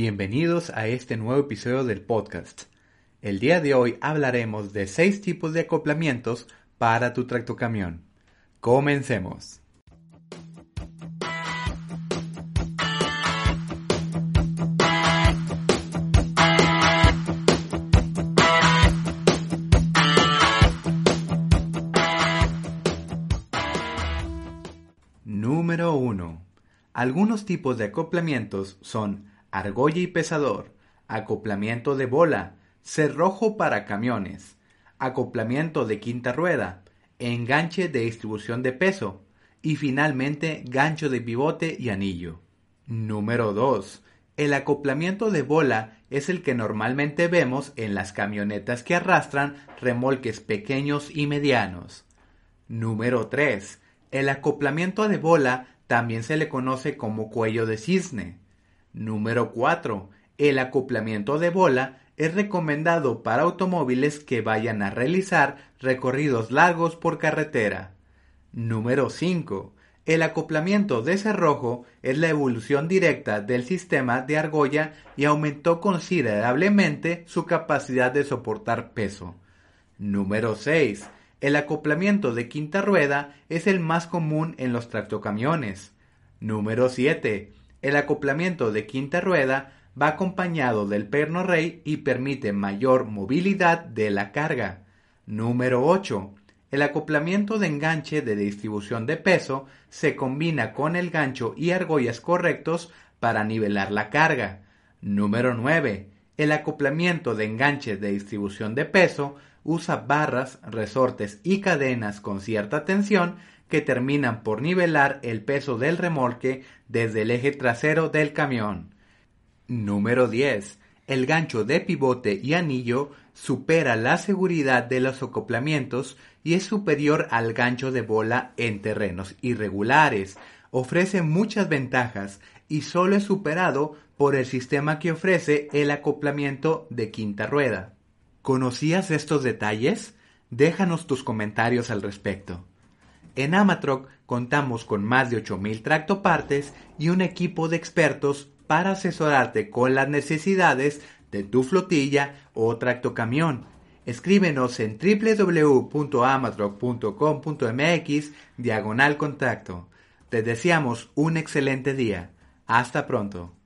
Bienvenidos a este nuevo episodio del podcast. El día de hoy hablaremos de seis tipos de acoplamientos para tu tractocamión. Comencemos. Número 1. Algunos tipos de acoplamientos son argolla y pesador, acoplamiento de bola, cerrojo para camiones, acoplamiento de quinta rueda, enganche de distribución de peso y finalmente gancho de pivote y anillo. Número 2. El acoplamiento de bola es el que normalmente vemos en las camionetas que arrastran remolques pequeños y medianos. Número 3. El acoplamiento de bola también se le conoce como cuello de cisne. Número 4. El acoplamiento de bola es recomendado para automóviles que vayan a realizar recorridos largos por carretera. Número 5. El acoplamiento de cerrojo es la evolución directa del sistema de argolla y aumentó considerablemente su capacidad de soportar peso. Número 6. El acoplamiento de quinta rueda es el más común en los tractocamiones. Número 7. El acoplamiento de quinta rueda va acompañado del perno rey y permite mayor movilidad de la carga. Número 8. El acoplamiento de enganche de distribución de peso se combina con el gancho y argollas correctos para nivelar la carga. Número 9. El acoplamiento de enganche de distribución de peso usa barras, resortes y cadenas con cierta tensión que terminan por nivelar el peso del remolque desde el eje trasero del camión. Número 10. El gancho de pivote y anillo supera la seguridad de los acoplamientos y es superior al gancho de bola en terrenos irregulares. Ofrece muchas ventajas y solo es superado por el sistema que ofrece el acoplamiento de quinta rueda. ¿Conocías estos detalles? Déjanos tus comentarios al respecto. En Amatroc contamos con más de 8.000 tractopartes y un equipo de expertos para asesorarte con las necesidades de tu flotilla o tractocamión. Escríbenos en www.amatroc.com.mx diagonal contacto. Te deseamos un excelente día. Hasta pronto.